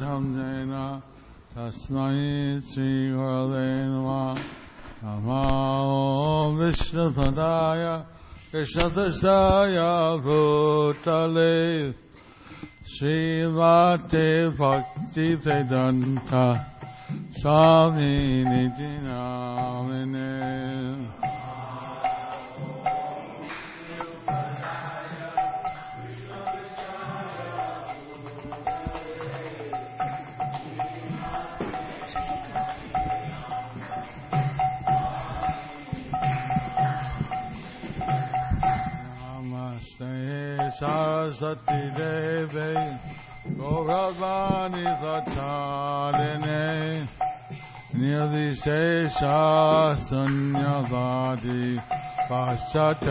धम्मेन तस्मै श्रीगुरवे नमः। नमो विष्णुपदाय कृष्णदशाय भूतले। श्रीमते भक्तिवेदन्त स्वामिनिति नामिने। सती देव भगवानि प्रचारिने विशेषवादी पाश्चात्य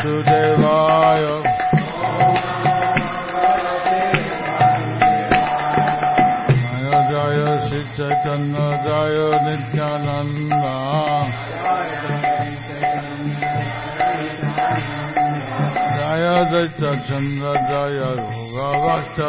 Vasudevaya Jaya Jaya Sri Chaitanya Jaya Nityananda. Jaya Dvaita Chandra Jaya Bhagavata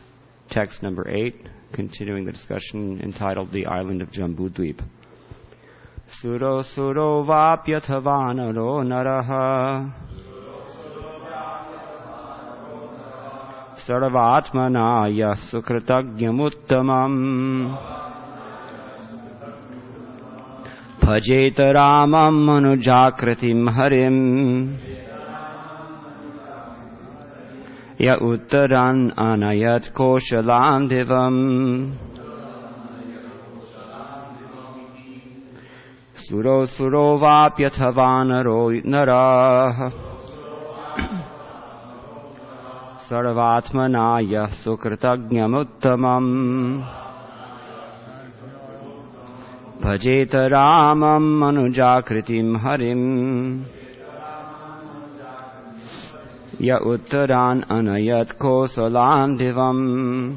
text number 8, continuing the discussion entitled The Island of Jambudweep. Suro suro vapyathavanaro naraha sarvatmanaya sukritagnyamuttamam भजेत रामम् मनुजाकृतिम् हरिम् य उत्तरान् अनयत् कोशलाम् दिवम् सुरो सुरो वाप्यथ वानरो नराः। सर्वात्मना यः सुकृतज्ञमुत्तमम्। भजेत रामम् मनुजाकृतिम् हरिम्। य उत्तरान् अनयत् कोसलान् दिवम्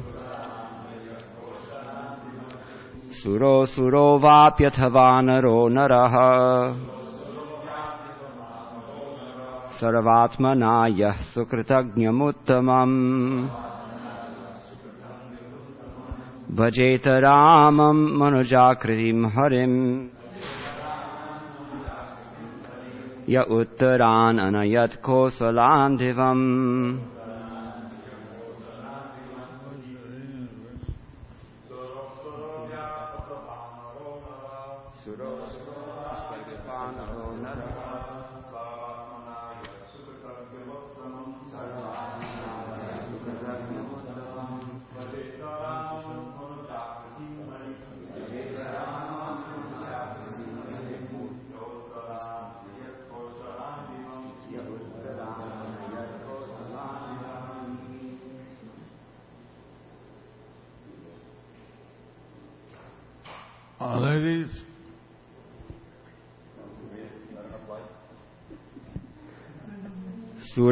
सुरो सुरो वाप्यथ वानरो नरः। सर्वात्मना यः सुकृतज्ञमुत्तमम्। भजेत रामम् मनुजाकृतिम् हरिम्। य उत्तरान् अनयत्कोसलान् धिवम्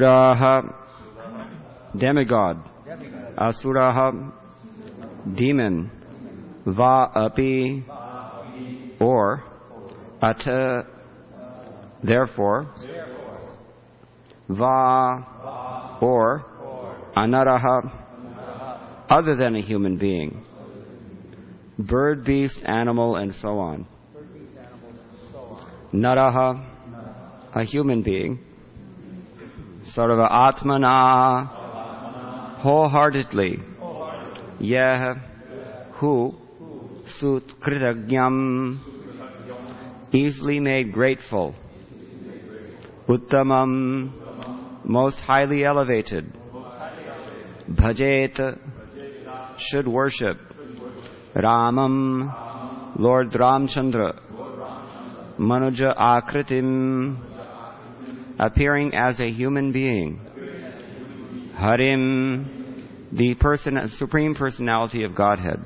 Suraha, demigod. Asuraha, demon. Va api, or. Ata, therefore. Va, or. Anaraha, other than a human being. Bird, beast, animal, and so on. Naraha, a human being. Sarva Atmana, wholeheartedly. Yeh, who, Sut Kritagnyam, easily made grateful. Uttamam, most highly elevated. Bhajet, should worship. Ramam, Lord Ramchandra. Manuja Akritim, appearing as a human being. Harim, the person, supreme personality of Godhead.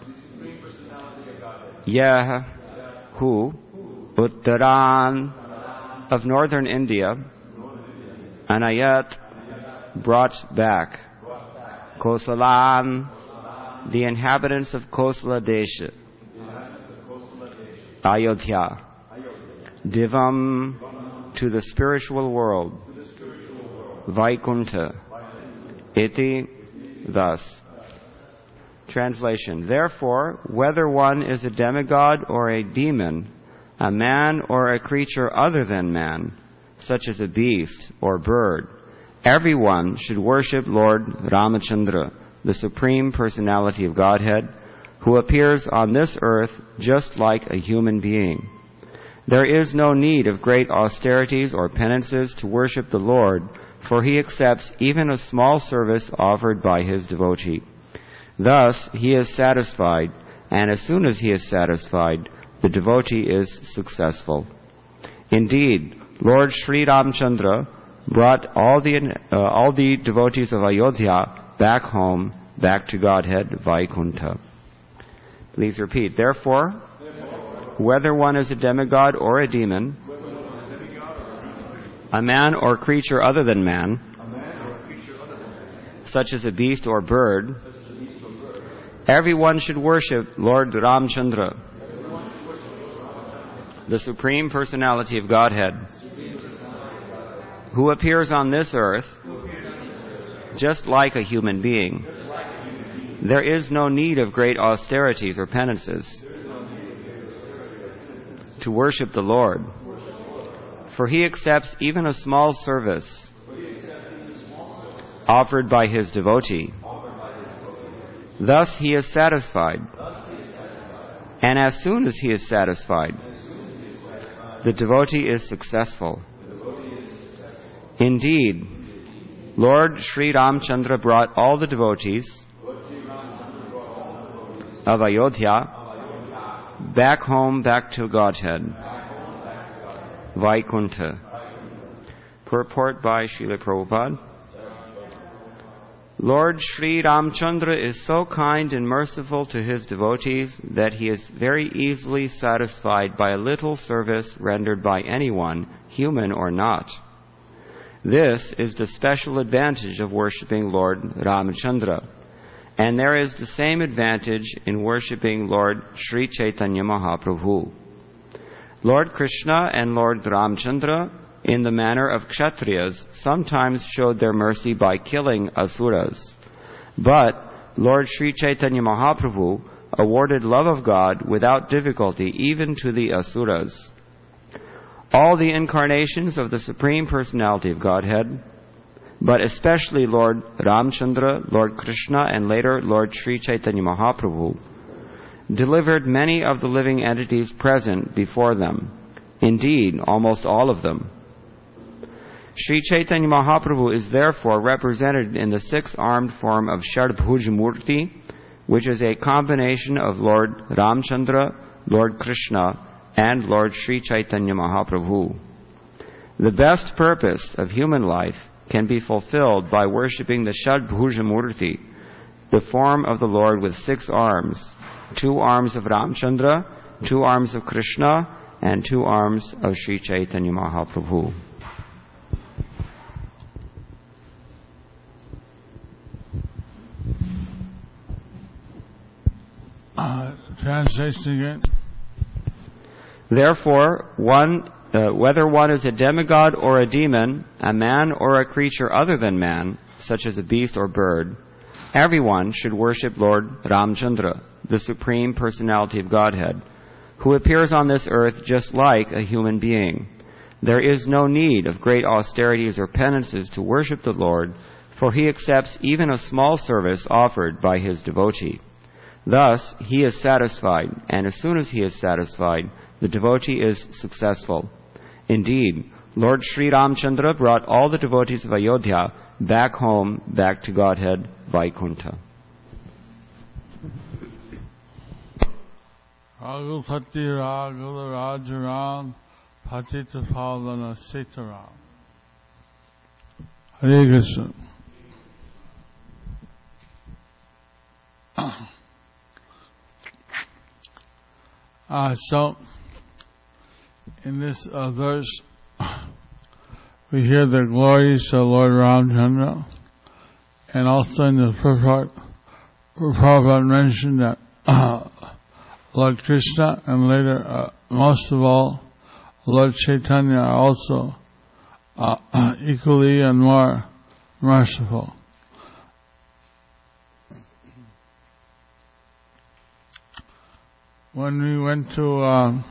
Yah, who, Uttaran, of northern India, Anayat, brought back. Kosalan, the inhabitants of Kosala Desha. Ayodhya. Divam, to the spiritual world. Vaikuntha. Iti, thus. Translation. Therefore, whether one is a demigod or a demon, a man or a creature other than man, such as a beast or bird, everyone should worship Lord Ramachandra, the Supreme Personality of Godhead, who appears on this earth just like a human being. There is no need of great austerities or penances to worship the Lord, for he accepts even a small service offered by his devotee. Thus, he is satisfied, and as soon as he is satisfied, the devotee is successful. Indeed, Lord Sri Ramchandra brought all the, uh, all the devotees of Ayodhya back home, back to Godhead, Vaikuntha. Please repeat. Therefore, whether one is a demigod or a demon, a man or creature other than man, such as a beast or bird, Everyone should worship Lord Ramchandra, the Supreme Personality of Godhead, who appears on this earth just like a human being. There is no need of great austerities or penances to worship the Lord, for he accepts even a small service offered by his devotee. Thus he is satisfied. And as soon as he is satisfied, the devotee is successful. Indeed, Lord Sri Ramchandra brought all the devotees of Ayodhya back home, back to Godhead, Vaikuntha. Purport by Srila Prabhupada. Lord Sri Ramchandra is so kind and merciful to his devotees that he is very easily satisfied by a little service rendered by anyone, human or not. This is the special advantage of worshipping Lord Ramchandra. And there is the same advantage in worshipping Lord Sri Chaitanya Mahaprabhu. Lord Krishna and Lord Ramchandra in the manner of Kshatriyas, sometimes showed their mercy by killing asuras. But Lord Sri Chaitanya Mahaprabhu awarded love of God without difficulty even to the asuras. All the incarnations of the Supreme Personality of Godhead, but especially Lord Ramchandra, Lord Krishna, and later Lord Sri Chaitanya Mahaprabhu, delivered many of the living entities present before them. Indeed, almost all of them. Sri Chaitanya Mahaprabhu is therefore represented in the six-armed form of Shadbhuj Murti, which is a combination of Lord Ramchandra, Lord Krishna, and Lord Sri Chaitanya Mahaprabhu. The best purpose of human life can be fulfilled by worshipping the Shadbhuja Murti, the form of the Lord with six arms, two arms of Ramchandra, two arms of Krishna, and two arms of Sri Chaitanya Mahaprabhu. Uh, translation again. Therefore, one, uh, whether one is a demigod or a demon, a man or a creature other than man, such as a beast or bird, everyone should worship Lord Ramchandra, the Supreme Personality of Godhead, who appears on this earth just like a human being. There is no need of great austerities or penances to worship the Lord, for he accepts even a small service offered by his devotee. Thus, he is satisfied, and as soon as he is satisfied, the devotee is successful. Indeed, Lord Sri Ramchandra brought all the devotees of Ayodhya back home, back to Godhead, Vaikuntha. Raghupati Raghava Rajaram Patita Pavana Sitaram. Hare Krishna. Uh, so, in this uh, verse, we hear the glories of Lord Ramchandra, and also in the Prabhupada, Prabhupada mentioned that uh, Lord Krishna and later, uh, most of all, Lord Chaitanya are also uh, equally and more merciful. When we went to uh,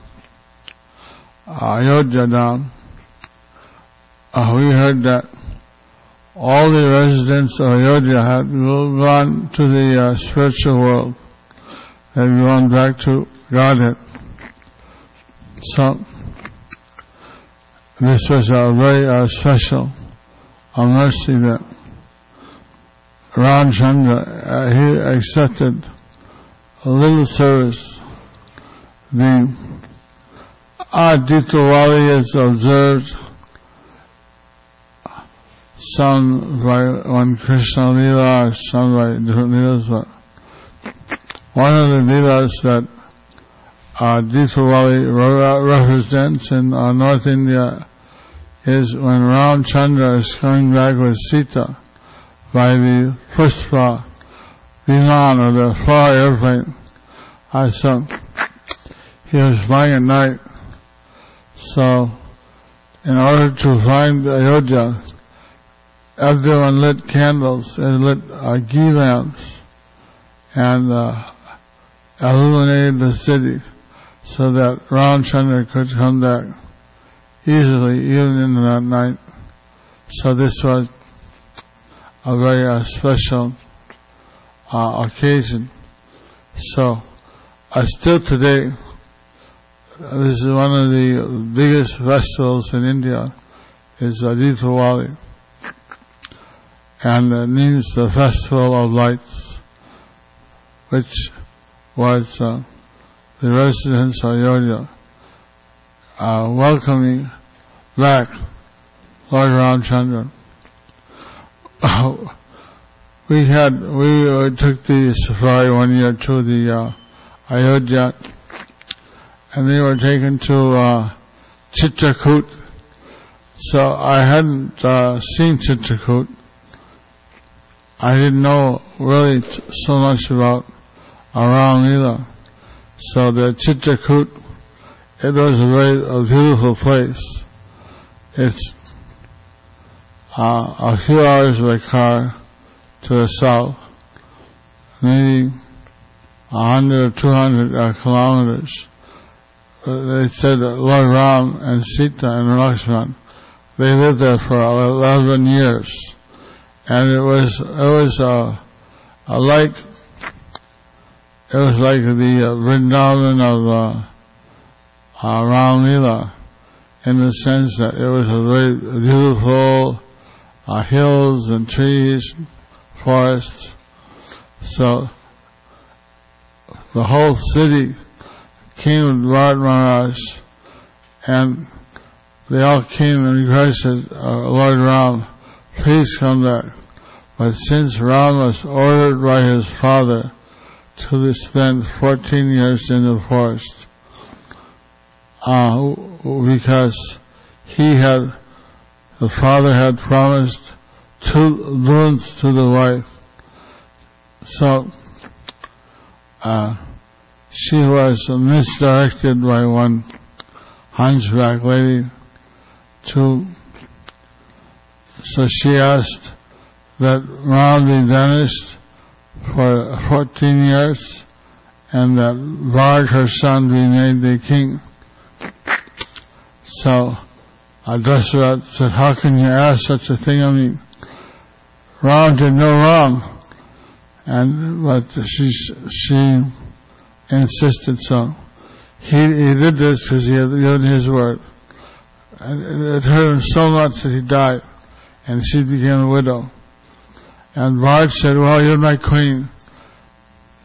Ayodhya we heard that all the residents of Ayodhya had gone to the uh, spiritual world. Had gone back to Godhead. So, this was a very uh, special a mercy that Ramchandra, uh, he accepted a little service. The Aditya is observed some by one Krishna Lila, some by different Leelas, but one of the Leelas that uh, Deepavali represents in uh, North India is when Ramchandra is coming back with Sita by the Pushpa Viman or the far airplane. I saw he was flying at night. So in order to find Ayodhya, everyone lit candles and lit uh, ghee lamps and uh, illuminated the city so that Ramchandra could come back easily even in that night. So this was a very uh, special uh, occasion. So uh, still today, this is one of the biggest festivals in India, is Aditya and it means the Festival of Lights, which was uh, the residents of Ayodhya uh, welcoming back Lord Ramchandra. we had, we uh, took the safari one year to the uh, Ayodhya and they were taken to uh, Chitrakoot. So I hadn't uh, seen Chitrakoot I didn't know really t- so much about Ram Lila. So the Chitrakoot, it was a very a beautiful place. It's uh, a few hours by car to the south, maybe hundred or two hundred uh, kilometers. They said that Lord Ram and Sita and Lakshman, they lived there for 11 years and it was it was uh, a like it was like the uh, Vrindavan of uh, uh, Ram in the sense that it was a very beautiful uh, hills and trees, forests. So the whole city came with Bharat Maharaj and they all came and requested uh, Lord Ram please come back. But since Ram was ordered by his father to spend 14 years in the forest, uh, because he had, the father had promised two boons to the wife. So, uh, she was misdirected by one hunchback lady to so she asked that Ram be banished for 14 years and that Bharat, her son, be made the king. So Adasrat said, how can you ask such a thing of me? Ram did no wrong. And, but she, she insisted so. He, he did this because he had given his word. And it hurt him so much that he died and she became a widow. And Bharat said, well, you're my queen.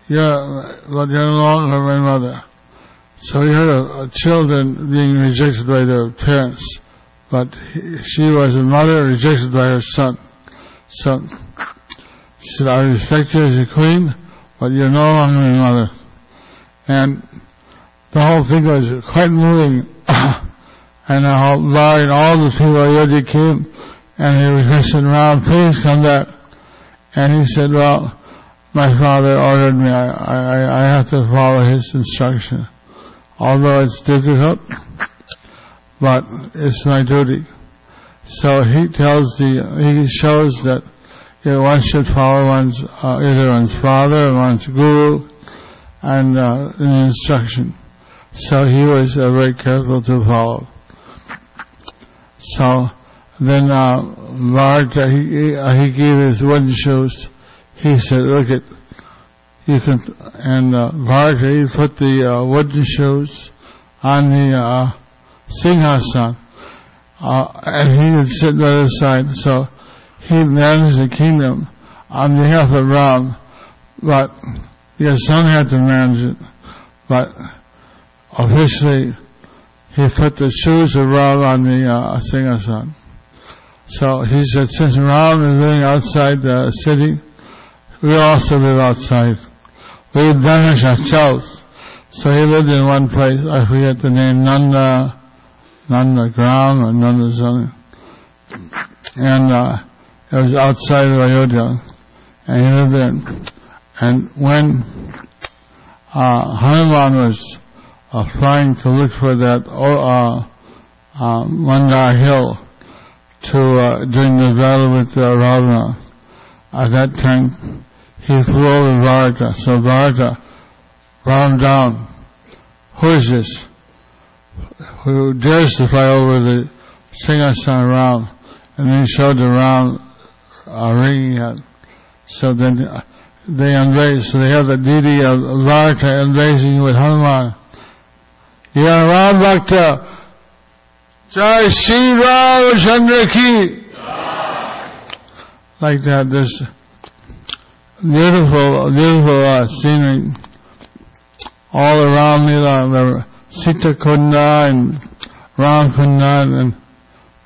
Yeah, but you're no longer my mother. So he a, a children being rejected by their parents, but he, she was a mother rejected by her son. So she said, I respect you as a queen, but you're no longer my mother. And the whole thing was quite moving. and whole, and all the people already came and he requested Ram, please come back. And he said, well, my father ordered me, I, I, I have to follow his instruction. Although it's difficult, but it's my duty. So he tells the, he shows that you know, one should follow one's, uh, either one's father or one's guru and uh, an instruction. So he was uh, very careful to follow. So then uh, Varta, he, uh, he gave his wooden shoes. He said, look at, you can, and uh, he put the uh, wooden shoes on the uh, Singhasan. Uh, and he would sit by the side. So he managed the kingdom on behalf of Ram, but the son had to manage it. But officially, he put the shoes of Ram on the uh, son. So he said, since Ram is living outside the city, we also live outside. We banish ourselves. So he lived in one place, I forget the name, Nanda, Nanda Gram or Nanda something. And uh, it was outside of Ayodhya. And he lived there. And when uh, Hanuman was uh, flying to look for that uh, uh, Mandar hill to uh, during the battle with uh, Ravana, at that time he flew over Bharata. So Bharata ran down. Who is this? Who dares to fly over the Singhasan round? And he showed the round uh, ringing at. So then uh, they embrace. They have the deity of Bharata embracing with Hanuman. Ya Ram Bhakta, Jai Shri Ramachandra ki. Like that, this beautiful, beautiful uh, scenery all around me, uh, the Sita Kunda and Ram Kunda, and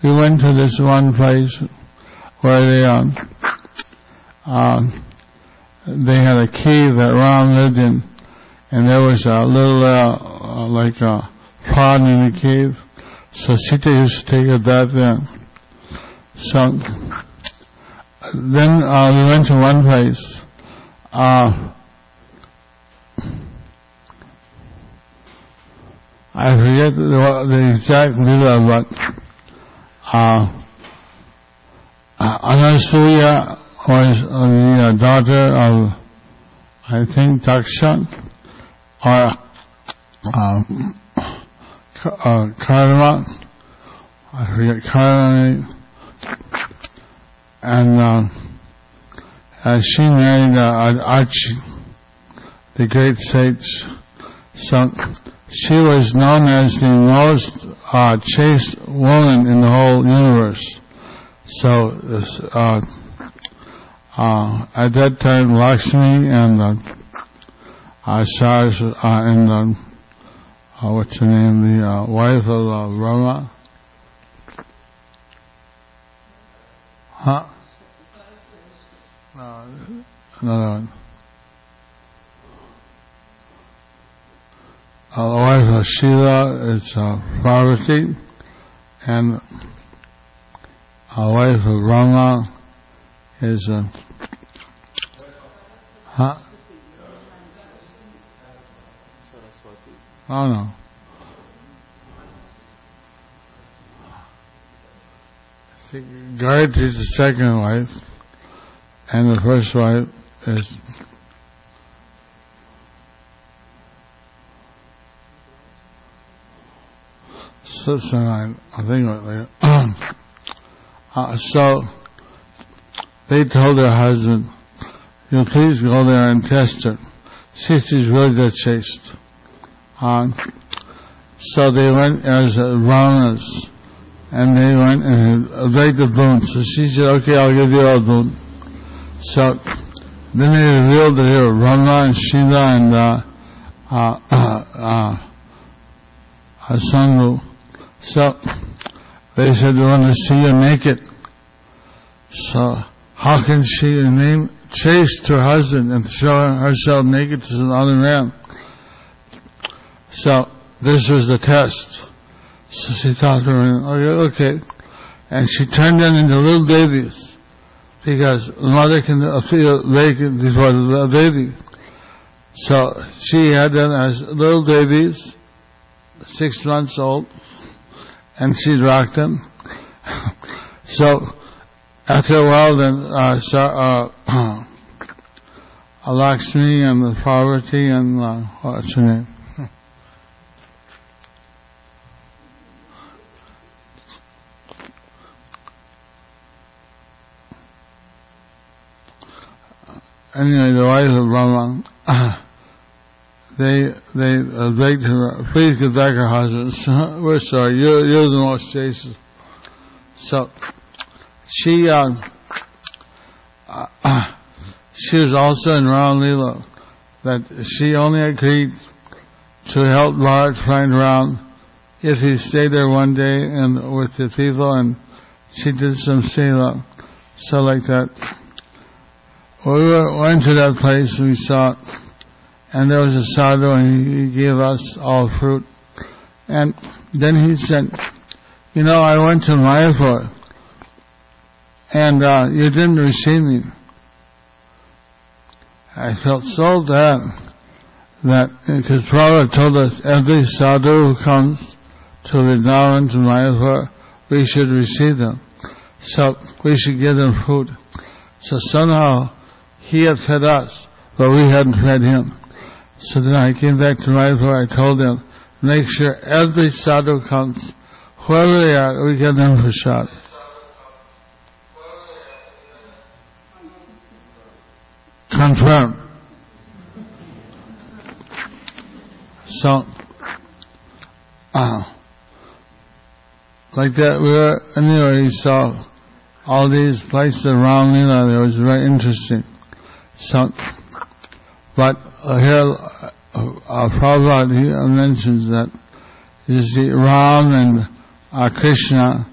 we went to this one place where they, um, they had a cave that Ram lived in, and there was a little, uh, uh, like a pond in the cave, so Sita used to take a bath there. So, then uh, we went to one place, uh, I forget the, the exact middle but uh, uh, Anasuya was uh, the uh, daughter of, I think, Daksha, or um, uh, Karma, I forget Karma, and uh, uh, she married uh, Atri, the great sage. So she was known as the most uh, chaste woman in the whole universe. So uh, uh, at that time, Lakshmi and uh, uh, Sars, uh, and uh, uh, what's her name, the uh, wife of uh, Brahma. Huh? No, another one. Uh, the wife of Shiva is uh, Parvati, and the wife of Brahma is uh, huh? Oh no. See, Gayatri is the second wife, and the first wife is Satsanarayan, I think uh, so they told their husband, you please go there and test her. See if she's really that chaste. Uh, so they went as runners, and they went and begged the boon. So she said, okay, I'll give you a boon. So then they revealed that they were Brahma and Shiva and uh, uh, uh, uh, Sanghu. So they said, we want to see you naked. So how can she name chase her husband and show herself naked to another man? So this was the test. So she thought to her, okay, okay. And she turned them into little babies because the mother can feel naked before the baby. So she had them as little babies, six months old, and she rocked them. So after a while, then uh, uh, Lakshmi and the Parvati and uh, what's her name? anyway, the wife of Brahma, they they uh, begged her, please get back her husband. We're sorry, you're, you're the most chaste. So she uh, uh, she was also in Ram Leela that she only agreed to help Bharat find Ram if he stayed there one day and with the people and she did some seva. So like that. We went to that place, and we saw it, and there was a sadhu, and he gave us all fruit. And then he said, you know, I went to Mayapur, and uh, you didn't receive me. I felt so bad that, because Prabhupada told us every sadhu who comes to Vrindavan, to Mayapur, we should receive them. So we should give them food. So somehow he had fed us, but we hadn't fed him. So then I came back to Mayapur, I told them, make sure every sadhu comes, whoever they are, we give them prasad. Confirm. So, uh, like that, we were, anyway, saw all these places around Lila, it was very interesting. So, but uh, here, uh, uh, Prabhupada he mentions that you see Ram and uh, Krishna,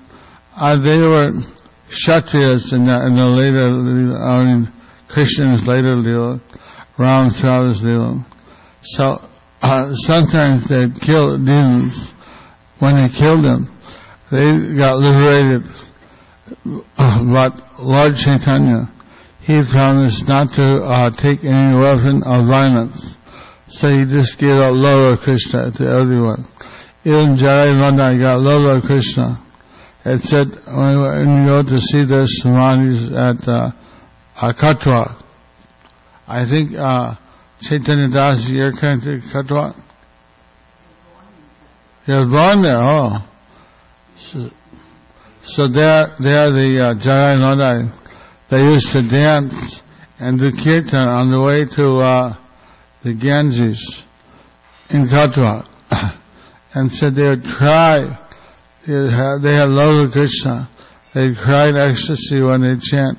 uh, they were Kshatriyas in the, in the later, I mean, Krishna's later Leela, Ram's father's Leela. So, uh, sometimes they'd kill demons. When they killed them, they got liberated. But Lord Chaitanya, he promised not to uh, take any weapon of violence. So he just gave out of Krishna to everyone. Even Jagai Madhai got of Krishna. It said when you go to see the samadhis at uh, uh, Katwa, I think uh, Chaitanya Das, you're Katwa? You're born there, oh. So, so there, there the uh, Manda they used to dance and do kirtan on the way to uh, the Ganges in Katwa. and said they would cry. They had, they had love of Krishna. They cried ecstasy when they chant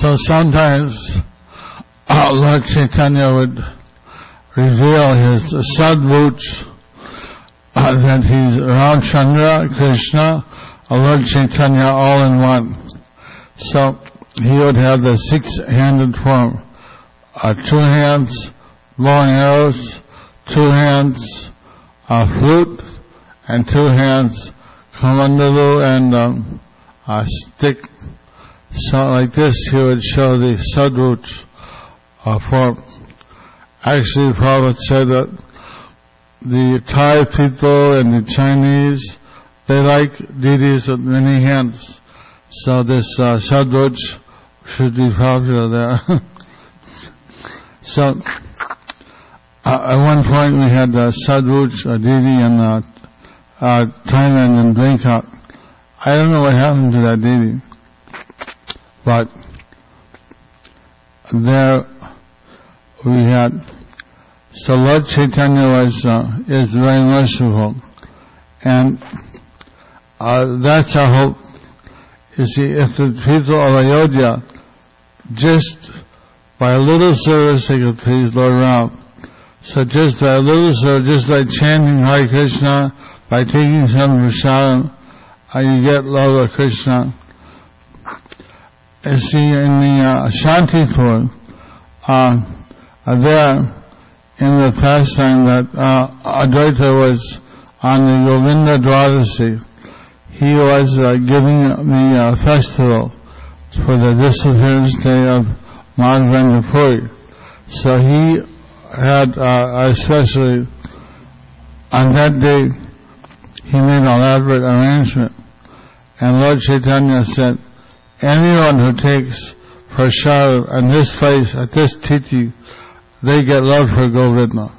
So sometimes uh, Lord Chaitanya would reveal his Shadbhuja uh, that he's Ramchandra, Krishna, Lord Chaitanya all in one. So he would have the six-handed form, uh, two hands long arrows, two hands uh, flute, and two hands kamandalu and um, a stick. So like this he would show the Shadbhuja uh, form. Actually, Prabhupada said that the Thai people and the Chinese, they like deities with many hands. So this uh, should be popular there. so, uh, at one point we had uh, Shadbhuj, a deity in uh, uh, Thailand and Bangkok. I don't know what happened to that deity. But there we had so Lord Chaitanya was uh, is very merciful, and uh, that's our hope. You see, if the people of Ayodhya just by a little service they could please Lord Ram, So just by a little, so just by chanting Hare Krishna, by taking some prasadam, uh, you get love of Krishna. See, in the uh, Shantipur, uh, uh, there, in the pastime that uh, Advaita was on the Govinda Dwadasi, he was uh, giving the uh, festival for the disappearance day of Madhavendra Puri. So he had, uh, especially on that day, he made an elaborate arrangement. And Lord Chaitanya said, anyone who takes prasad in this place, at this tithi, they get love for Govinda.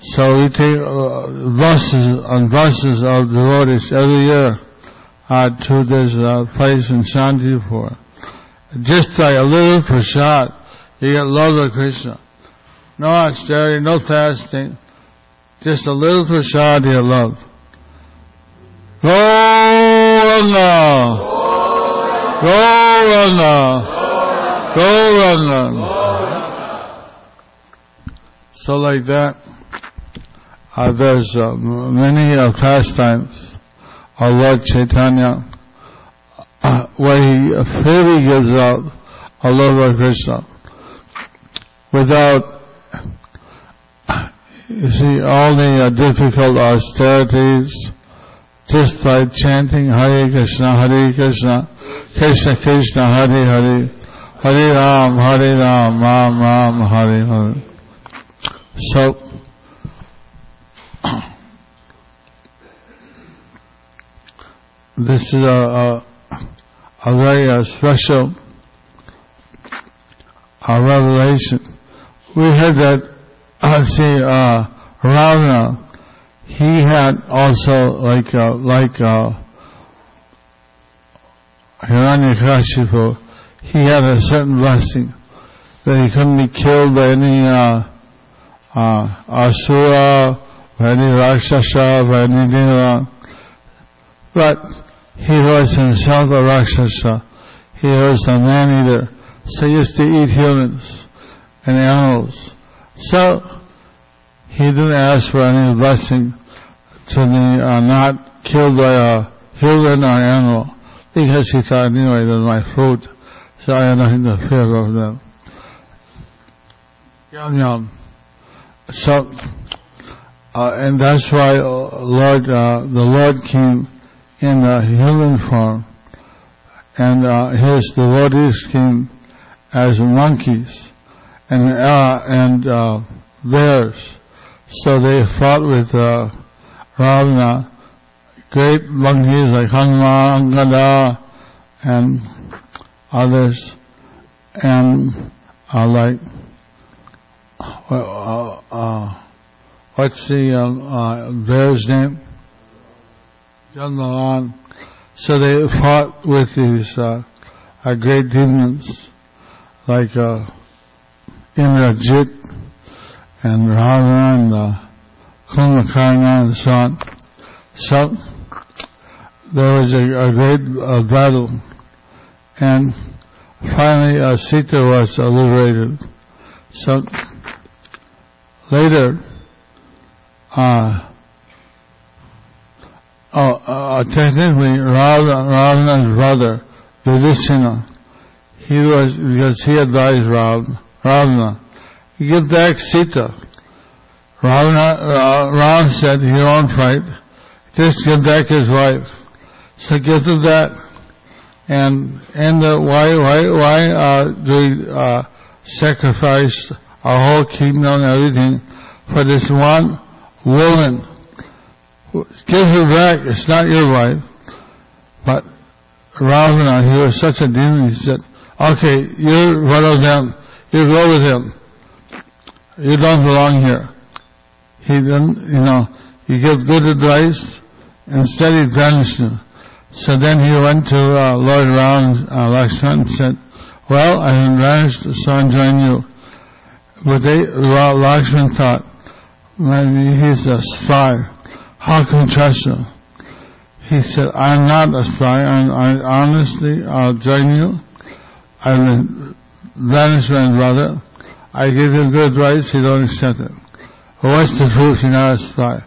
So we take uh, buses and buses of devotees every year uh, to this uh, place in Shantipur. Just like a little prasad, you get love of Krishna. No austerity, no fasting, just a little prasad you love. Gauranga! Gauranga! Gauranga! So like that, uh, there's uh, many uh, pastimes of Lord Chaitanya uh, where he freely gives out a love Krishna without, you see, all the uh, difficult austerities, just by chanting Hare Krishna, Hare Krishna, Krishna Krishna, Hare Hare, Hare Ram, Hare Ram, Ram Ram, Hare Hare. So, this is a, a, a very uh, special uh, revelation. We heard that, uh, see, uh, Ravana, he had also like, uh, like, uh, Hiranyakashipu, he had a certain blessing that he couldn't be killed by any, uh, uh, Asura, by any Rakshasa, by any Deva. But he was himself a Rakshasa. He was a man eater. So he used to eat humans and animals. So he didn't ask for any blessing to be uh, not killed by a human or animal because he thought anyway they're my food. So I had nothing to fear of them. Yum yum. So, uh, and that's why uh, Lord, uh, the Lord came in a human form, and uh, his devotees came as monkeys and uh, and uh, bears. So they fought with Ravana, great monkeys like Hanuman, Gada, and others, and uh, like uh, uh, what's the um, uh, bear's name? Jambavan. So they fought with these uh, uh, great demons like uh, Indrajit and Ravana and uh, Kumbhakarna and so on. So there was a, a great battle and finally uh, Sita was uh, liberated. So later, uh, oh, uh, technically Ravana, Ravana's brother, Vibhishana, he was, because he advised Ravana, give back Sita. Ravana, Ram said he won't fight, just give back his wife. Give them that. And, and why, why, why, uh, do we, uh, sacrifice our whole kingdom and everything for this one woman? Give her back, it's not your wife. But Ravana, he was such a demon, he said, okay, you're one of them, you go with him. You don't belong here. He didn't, you know, you give good advice, instead he vanished him. So then he went to uh, Lord Ram, uh, Lakshman and said, well, I so join you. But they, Lakshman thought, maybe he's a spy. How can trust him? He said, I'm not a spy. I, I honestly, I'll join you. I will vanish my brother. I give him good advice, he don't accept it. Well, what's the proof you're not a spy?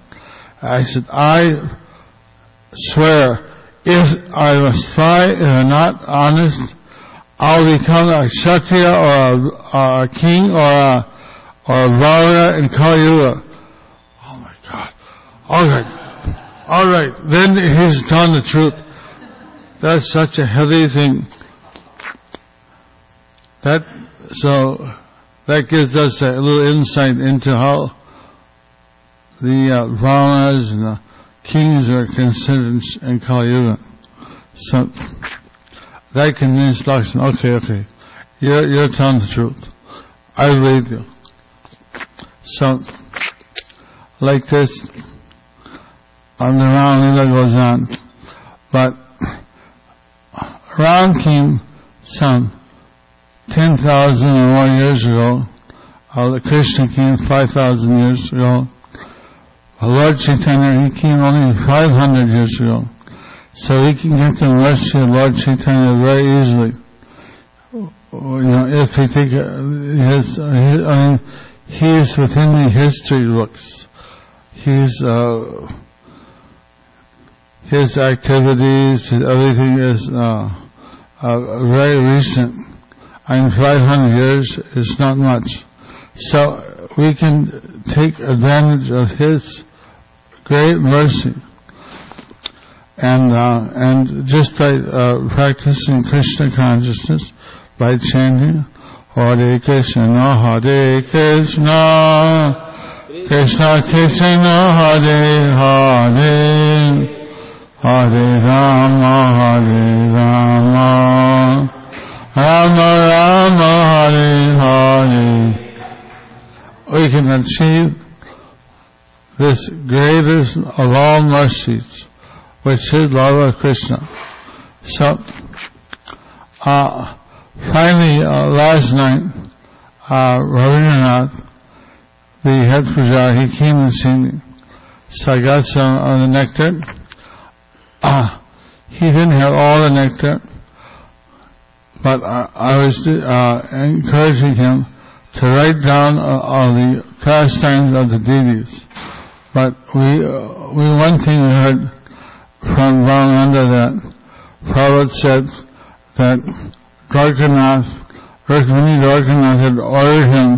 I said, I swear, if I'm spy, if I'm not honest, I'll become a Kshatriya or a, a king or a, or a in Kali Yuga. Oh my God. Alright. Alright. Then he's telling the truth. That's such a heavy thing. That, so, that gives us a little insight into how the uh, and the kings are considered in Kali Yuga. So, that convinced Lakshman, okay, okay, you're, you're telling the truth. I believe you. So, like this, on the round Lila goes on. But, around came some 10,000 or more years ago, the Krishna came 5,000 years ago. Uh, Lord Chaitanya, he came only 500 years ago. So we can get the mercy of Lord Chaitanya very easily. You know, if we think uh, his, uh, his I mean, he is within the history books. He's, uh, his activities, his everything is, uh, uh, very recent. I mean, 500 years is not much. So we can take advantage of his great mercy and uh, and just by uh, practicing Krishna consciousness, by chanting Hare Krishna, Hare Krishna, Krishna Krishna, Hare Hare, Hare Rama, Hare Rama, Rama Rama, Hare Hare. We can achieve this greatest of all mercies which is love of Krishna. So, uh, finally, uh, last night, uh, Rabindranath, the head pujari, he came and me. So I got some of the nectar. Uh, he didn't have all the nectar, but I, I was uh, encouraging him to write down uh, all the pastimes of the deities. But we, uh, we one thing we heard from Ramananda that Prabhupada said that Dwarkanath, Rukmini Dwarkanath had ordered him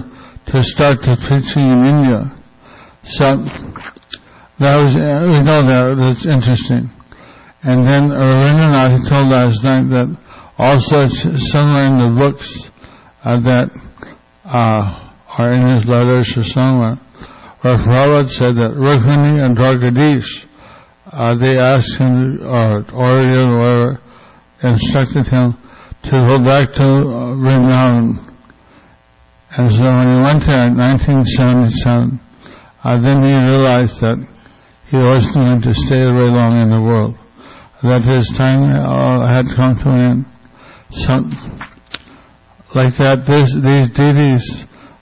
to start the preaching in India. So that was, we know that, that's interesting. And then Rabindranath, he told last night that also somewhere in the books uh, that uh, are in his letters or somewhere, where Prabhupada said that Rukmini and Dwarkadish uh, they asked him, or ordered him, or instructed him to go back to uh, Vrindavan. And so when he went there in 1977, uh, then he realized that he wasn't going to stay very long in the world. That his time uh, had come to an end. So, like that, this, these deities,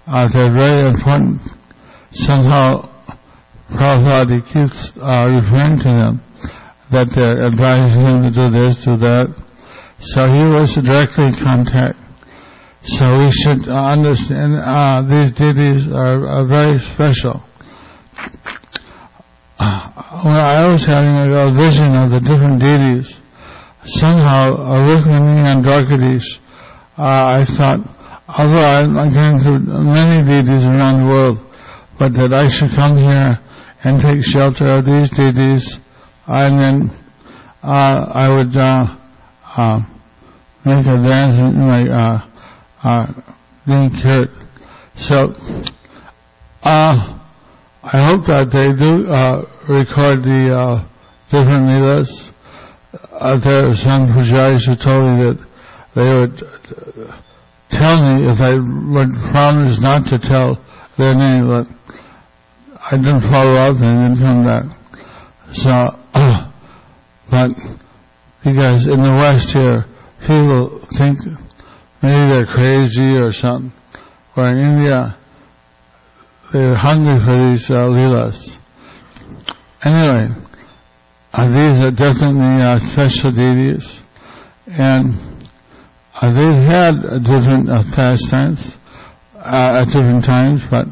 they're very important. Somehow, Prabhupada keeps uh, referring to them, that they're advising him to do this, do that. So he was directly in contact. So we should understand uh, these deities are, are very special. Uh, when I was having a, vision of the different deities, somehow Rukmini and Dwarkadish, uh, I thought, although I'm going to many deities around the world, but that I should come here and take shelter of these deities, and then uh, I would uh, uh, make advance in my uh, uh, being cured. So, uh, I hope that they do uh, record the uh, different leelas. Uh, there are some pujaris who told me that they would tell me if I would promise not to tell their name, but I didn't follow up and didn't come back. So, but because in the West here, people think maybe they're crazy or something. Or in India, they're hungry for these uh. Anyway, uh, these are definitely uh, special deities, and uh, they've had different uh, pastimes. uh, at different times, but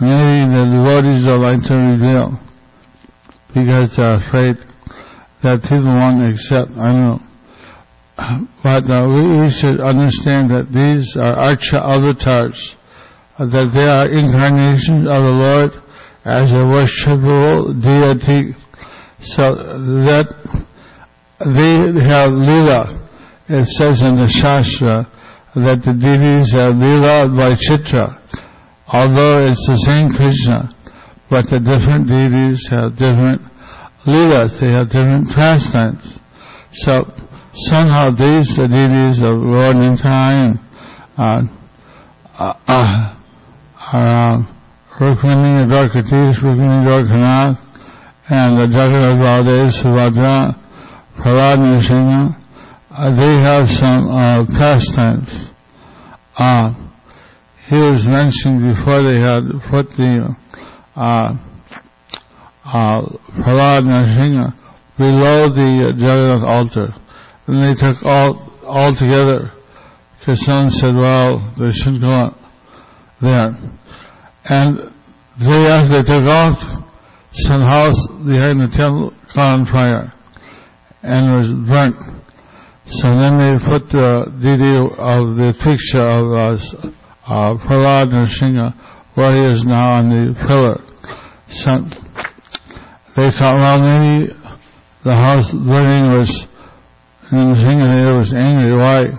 maybe the devotees don't like to reveal because they're afraid that people won't accept. I don't know. But uh, we, we should understand that these are Archa avatars, uh, that they are incarnations of the Lord as a worshipable deity. So that they have lila. It says in the Shastra that the deities have lila by chitra. Although it's the same Krishna, but the different deities have different leelas, they have different pastimes. So somehow these the deities of Lord and uh, uh, uh, are uh, Rukmini, Dwarkadish, Rukmini, Dwarkanath, and the Jagannath Baldev, Subhadra, Prahlad Nrsimha, uh, they have some uh, pastimes. Uh, he was mentioning before they had put the uh, uh, below the uh, Jagannath altar. And they took all, all together, because said, well, they shouldn't go on there. And they, after they took off, some house behind the temple caught on fire and was burnt. So then they put the deity of the picture of uh, uh, Prahlad where he is now on the pillar. So they thought, well, maybe the house burning was, and Nrsimha was angry. Why?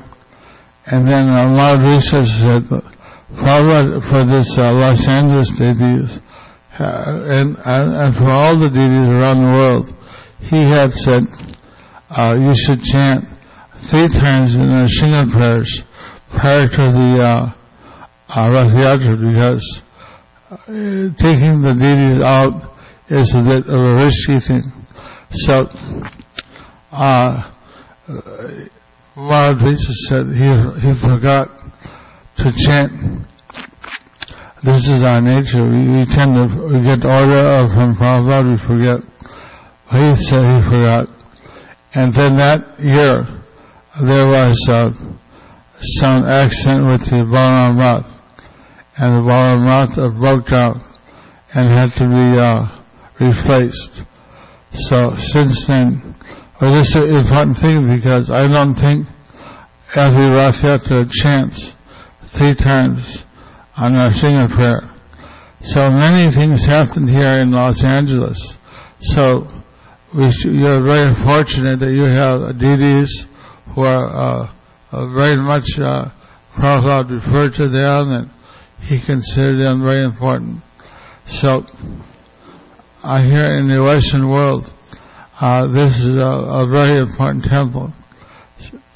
And then a lot of research said, Prabhupada for this uh, Los Angeles deities, uh, and, and, and for all the deities around the world, he had said, uh, you should chant three times in a single prayers prior to the uh, uh, because uh, taking the deities out is a bit of a risky thing. So, uh, Mahadvisa said he, he forgot to chant. This is our nature. We, we tend to we get order from Prabhupada, we forget. He said he forgot. And then that year, there was uh, some accident with the Balaram Rath. And the Balaram Rath broke out and had to be uh, replaced. So since then, well, this is an important thing because I don't think every Rath Yatra chants three times on our singer prayer. So many things happened here in Los Angeles. So we you're very fortunate that you have deities who are uh, uh, very much uh, Prabhupada referred to them and he considered them very important. So I hear in the Western world uh, this is a, a, very important temple.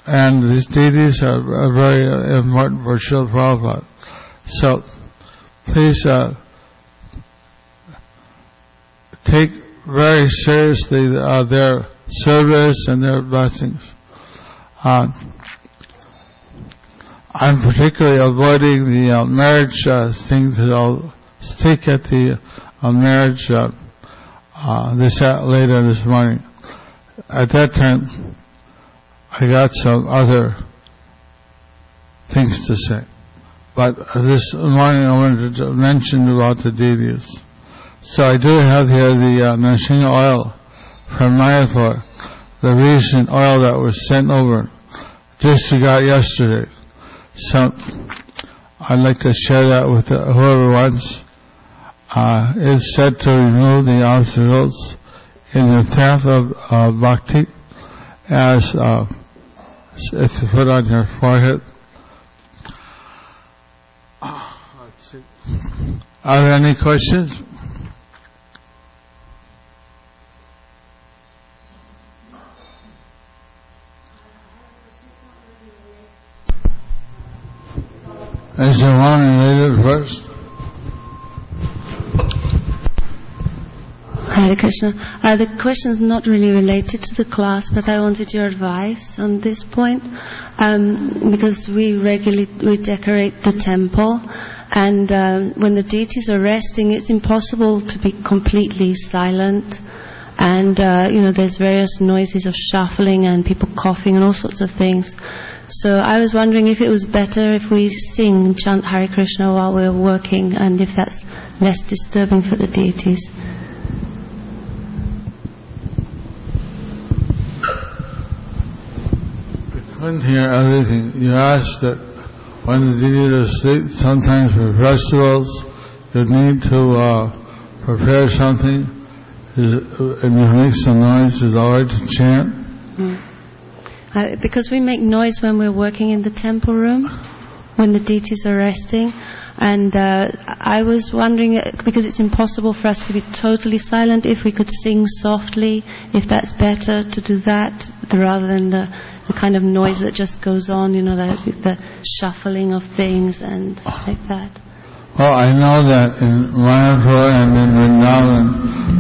And these deities are, are very important for Srila Prabhupada. So, please uh, take very seriously uh, their service and their blessings. Uh, I'm particularly avoiding the uh, marriage uh, thing that I'll stick at the uh, marriage uh, uh, this later this morning. At that time, I got some other things to say. But this morning I wanted to mention about the deities. So I do have here the uh, oil from Mayapur, the recent oil that was sent over, just got yesterday. So I'd like to share that with whoever wants. Uh, it's said to remove the obstacles in the path of uh, bhakti as uh, it's put on your forehead. Are there any questions? There one first? Hare Krishna. Uh, the question is not really related to the class, but I wanted your advice on this point um, because we regularly we decorate the temple, and um, when the deities are resting, it's impossible to be completely silent. and uh, you know there's various noises of shuffling and people coughing and all sorts of things. So I was wondering if it was better if we sing and chant Hare Krishna while we're working, and if that's less disturbing for the deities. We couldn't hear everything. You asked that when the deities are asleep, sometimes for festivals, you need to uh, prepare something. Is, and you make some noise. Is it all right to chant? Uh, because we make noise when we're working in the temple room, when the deities are resting. And uh, I was wondering, uh, because it's impossible for us to be totally silent, if we could sing softly, if that's better to do that rather than the, the kind of noise that just goes on, you know, the, the shuffling of things and like that. Well, I know that in Mayapur and in Vrindavan,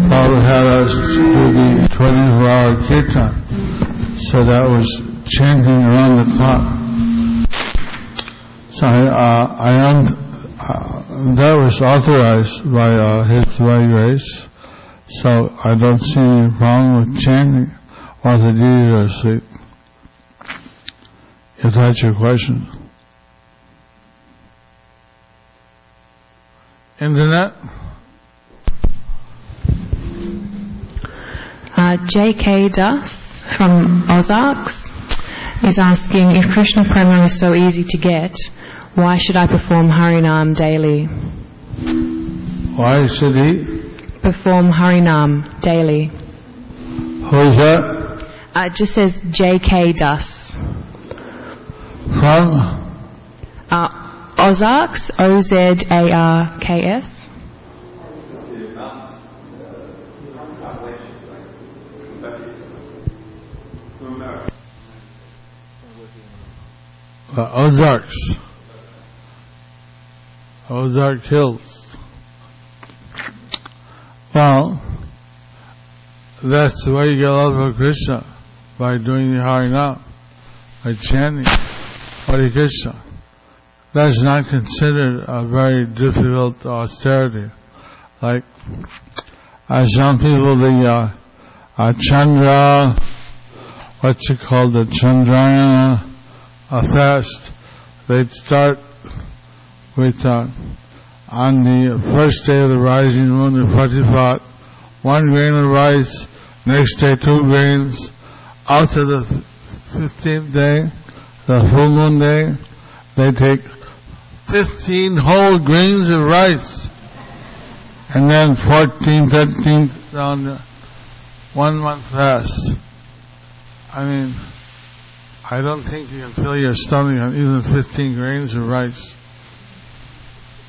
Prabhupada had us do the 24-hour kirtan. So that was chanting around the clock. So I, uh, I am, uh, that was authorized by uh, His Divine Grace. So I don't see any problem with chanting while the deities are asleep. If that's your question. Internet? Uh, J.K. Das from Ozarks is asking if Krishna Prema is so easy to get, why should I perform Harinam daily? Why should he? Perform Harinam daily. Who is that? Uh, it just says J.K. Das. From? Uh, Ozarks, O-Z-A-R-K-S. Uh, Ozarks. Ozark Hills. Well, that's the way you get love for Krishna, by doing the Harinam, by chanting Hare Krishna. That's not considered a very difficult austerity. Like, as some people, the uh, uh, Chandra, what's it called, the Chandrayana, a fast. They'd start with uh, on the first day of the rising moon, the Pratipat, one grain of rice, next day two grains, to the fifteenth day, the full moon day, they take fifteen whole grains of rice, and then 14, 13, down one month fast. I mean, I don't think you can fill your stomach on even 15 grains of rice.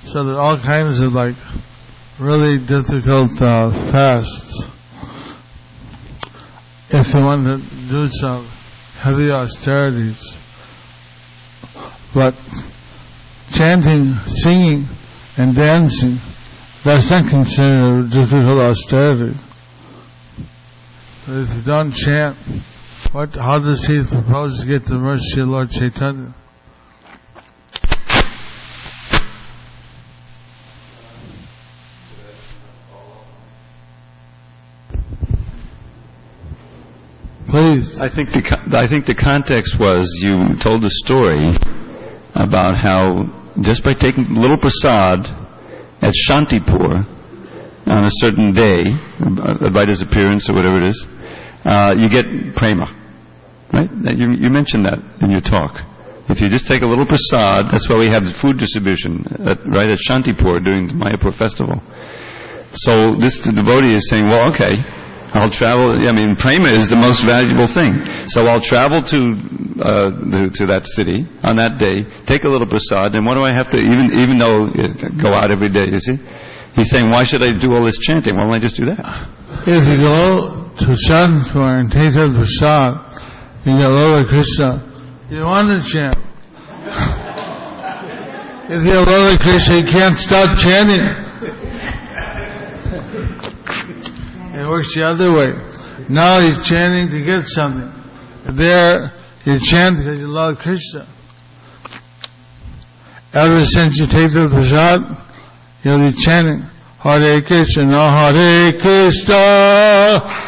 So there's all kinds of like really difficult uh, fasts. If you want to do some heavy austerities, but chanting, singing, and dancing, that's not considered a difficult austerity. But if you don't chant, what, how does he propose to get the mercy of Lord Chaitanya? Please. I think the I think the context was you told a story about how just by taking little prasad at Shantipur on a certain day, by his appearance or whatever it is, uh, you get prema, right? You, you mentioned that in your talk. If you just take a little prasad, that's why we have the food distribution at, right at Shantipur during the Mayapur festival. So this devotee is saying, well, okay, I'll travel. I mean, prema is the most valuable thing. So I'll travel to uh, to that city on that day, take a little prasad, and what do I have to? Even even though go out every day, you see, he's saying, why should I do all this chanting? Why don't I just do that? If you go to Shantipur and take the prasad, you get Lord Krishna, you want to chant. if you Lord Krishna, you can't stop chanting. It works the other way. Now he's chanting to get something. There, you chant because you love Krishna. Ever since you take the prasad, you'll be chanting Hare Krishna, Hare Krishna,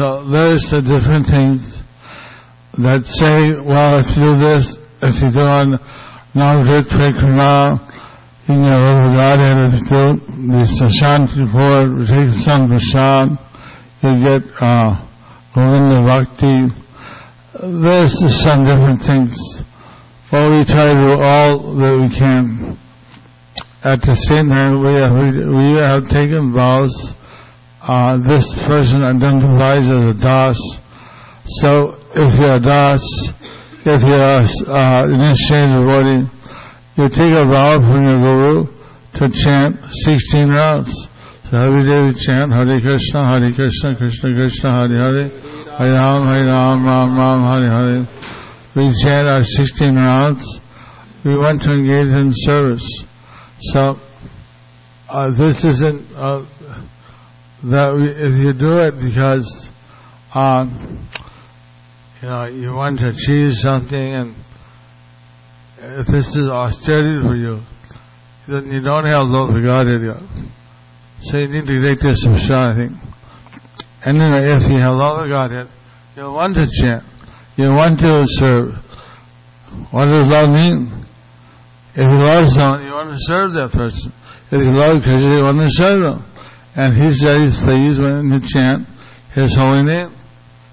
uh, there's a different things that say, well, if you do this, if you do on Navadvip Parikrama, you get over Godhead, if you do this Shanti Pur, take some Prasad, you get uh, Govinda Bhakti. There's some different things. But we try to do all that we can. At the same time, we have, we have taken vows uh, this person identifies as a das. So if you're a das, if you're uh, initiated devotee, you take a vow from your guru to chant 16 rounds. So every day we chant Hare Krishna, Hare Krishna, Krishna Krishna, Hare Hare, Hare Ram, Hare Ram, Ram Ram, Hare Hare. We chant our 16 rounds. We want to engage in service. So uh, this isn't uh, that if you do it because um, you know you want to achieve something and if this is austerity for you, then you don't have love for God yet. So you need to take this shot, I think. Anyway, if you have love for Godhead, you want to chant, you want to serve. What does love mean? If you love someone, you want to serve that person. If you love Krishna, you want to serve him and he said he's pleased when you chant his holy name.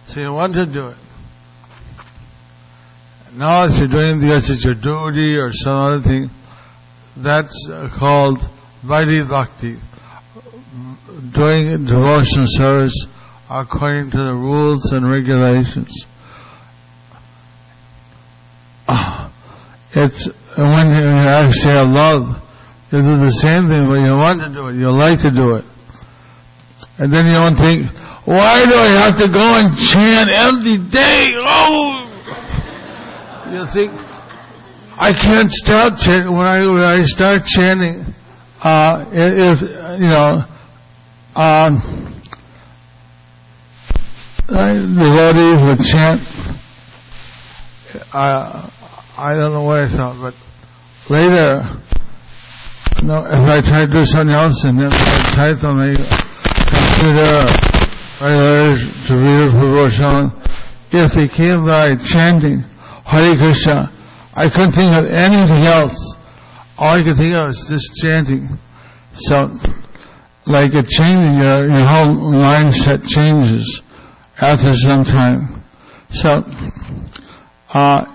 So you want to do it. Now if you're doing because it's your duty or some other thing, that's uh, called Vaidhi Bhakti. Doing devotional service according to the rules and regulations. It's when you actually have love, you do the same thing, but you want to do it, you like to do it. And then you don't think, why do I have to go and chant every day? Oh! You think, I can't stop chanting. When I, when I start chanting, uh, if, you know, um, the devotees would chant, uh, I don't know what I thought, but later, no, if I try to do something else and then I type on the I to read a devotion, if they came by chanting Hare Krishna, I couldn't think of anything else. All I could think of was just chanting. So, like a changing, your, your whole mindset changes after some time. So, uh,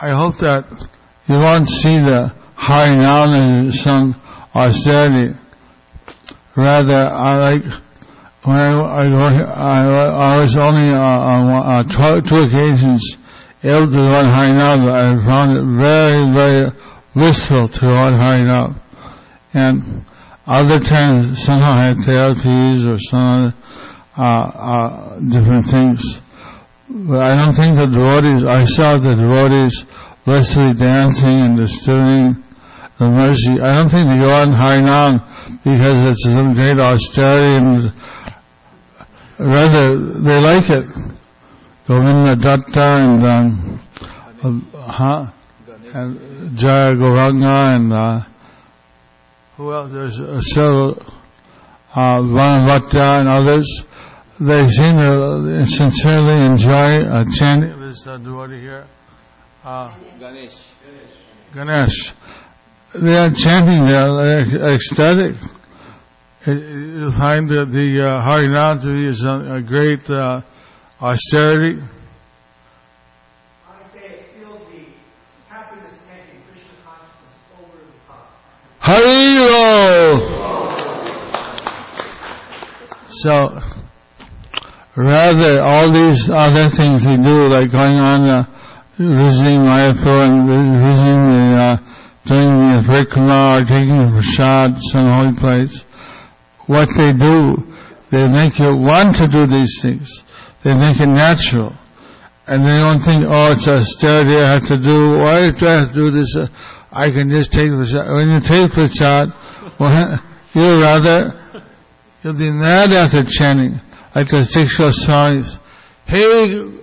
I hope that you won't see the Harinam as some austerity. Rather, I like when I, I, go- I, was only on uh, two, occasions able to run Harinam. I found it very, very blissful to run Harinam. And other times, somehow I had therapies or some uh, uh, different things. But I don't think the devotees, I saw the devotees blissfully dancing and distributing the mercy. I don't think they go on Harinam because it's some great austerity and rather they like it. Govinda Datta and um, uh, huh? and Jaya Gauranga and uh, who else? There's uh, several uh, and others. They seem to sincerely enjoy uh, chanting this uh, devotee here. Uh, Ganesh. Ganesh. They are chanting, they are ec- ecstatic. Uh, You find that the uh, Harinam is a, a great uh, austerity. I say it feels the happiness making Krishna consciousness over the top. So, rather, all these other things we do, like going on uh, visiting Mayapur and visiting the, uh, doing the Parikrama or taking the prasad, some holy place, what they do They make you want to do these things. They make it natural. And they don't think, oh, it's austerity I have to do. Why do I have to do this? Uh, I can just take the shot. When you take the shot, well, you rather, you'll be mad after chanting, like the six songs. Hey,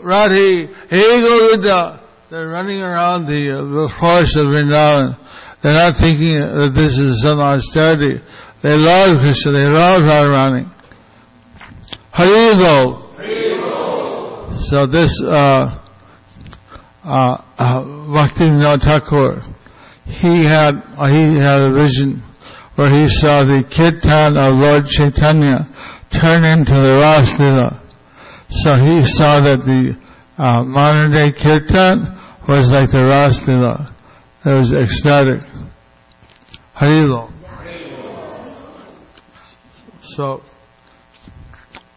Radhi, hey, Govinda. They're running around the, uh, the forest of Vrindavan. They're not thinking that this is some austerity. They love Krishna. They love Radharani. Haribol. So this uh, uh, uh, Thakur, he had uh, he had a vision where he saw the kirtan of Lord Chaitanya turn into the Ras Lila. So he saw that the uh, modern day kirtan was like the Ras Lila. It was ecstatic. Haribol. So,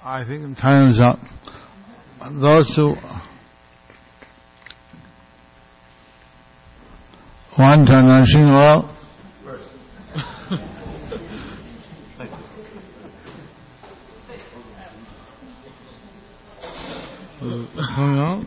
I think time is up. Those who want to Nrsimha oil, Hang on.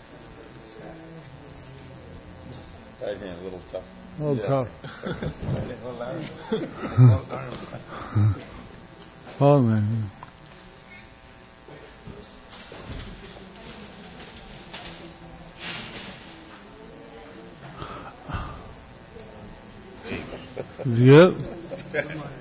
Right hand, a little tough. A little tough. Oh man. Yep.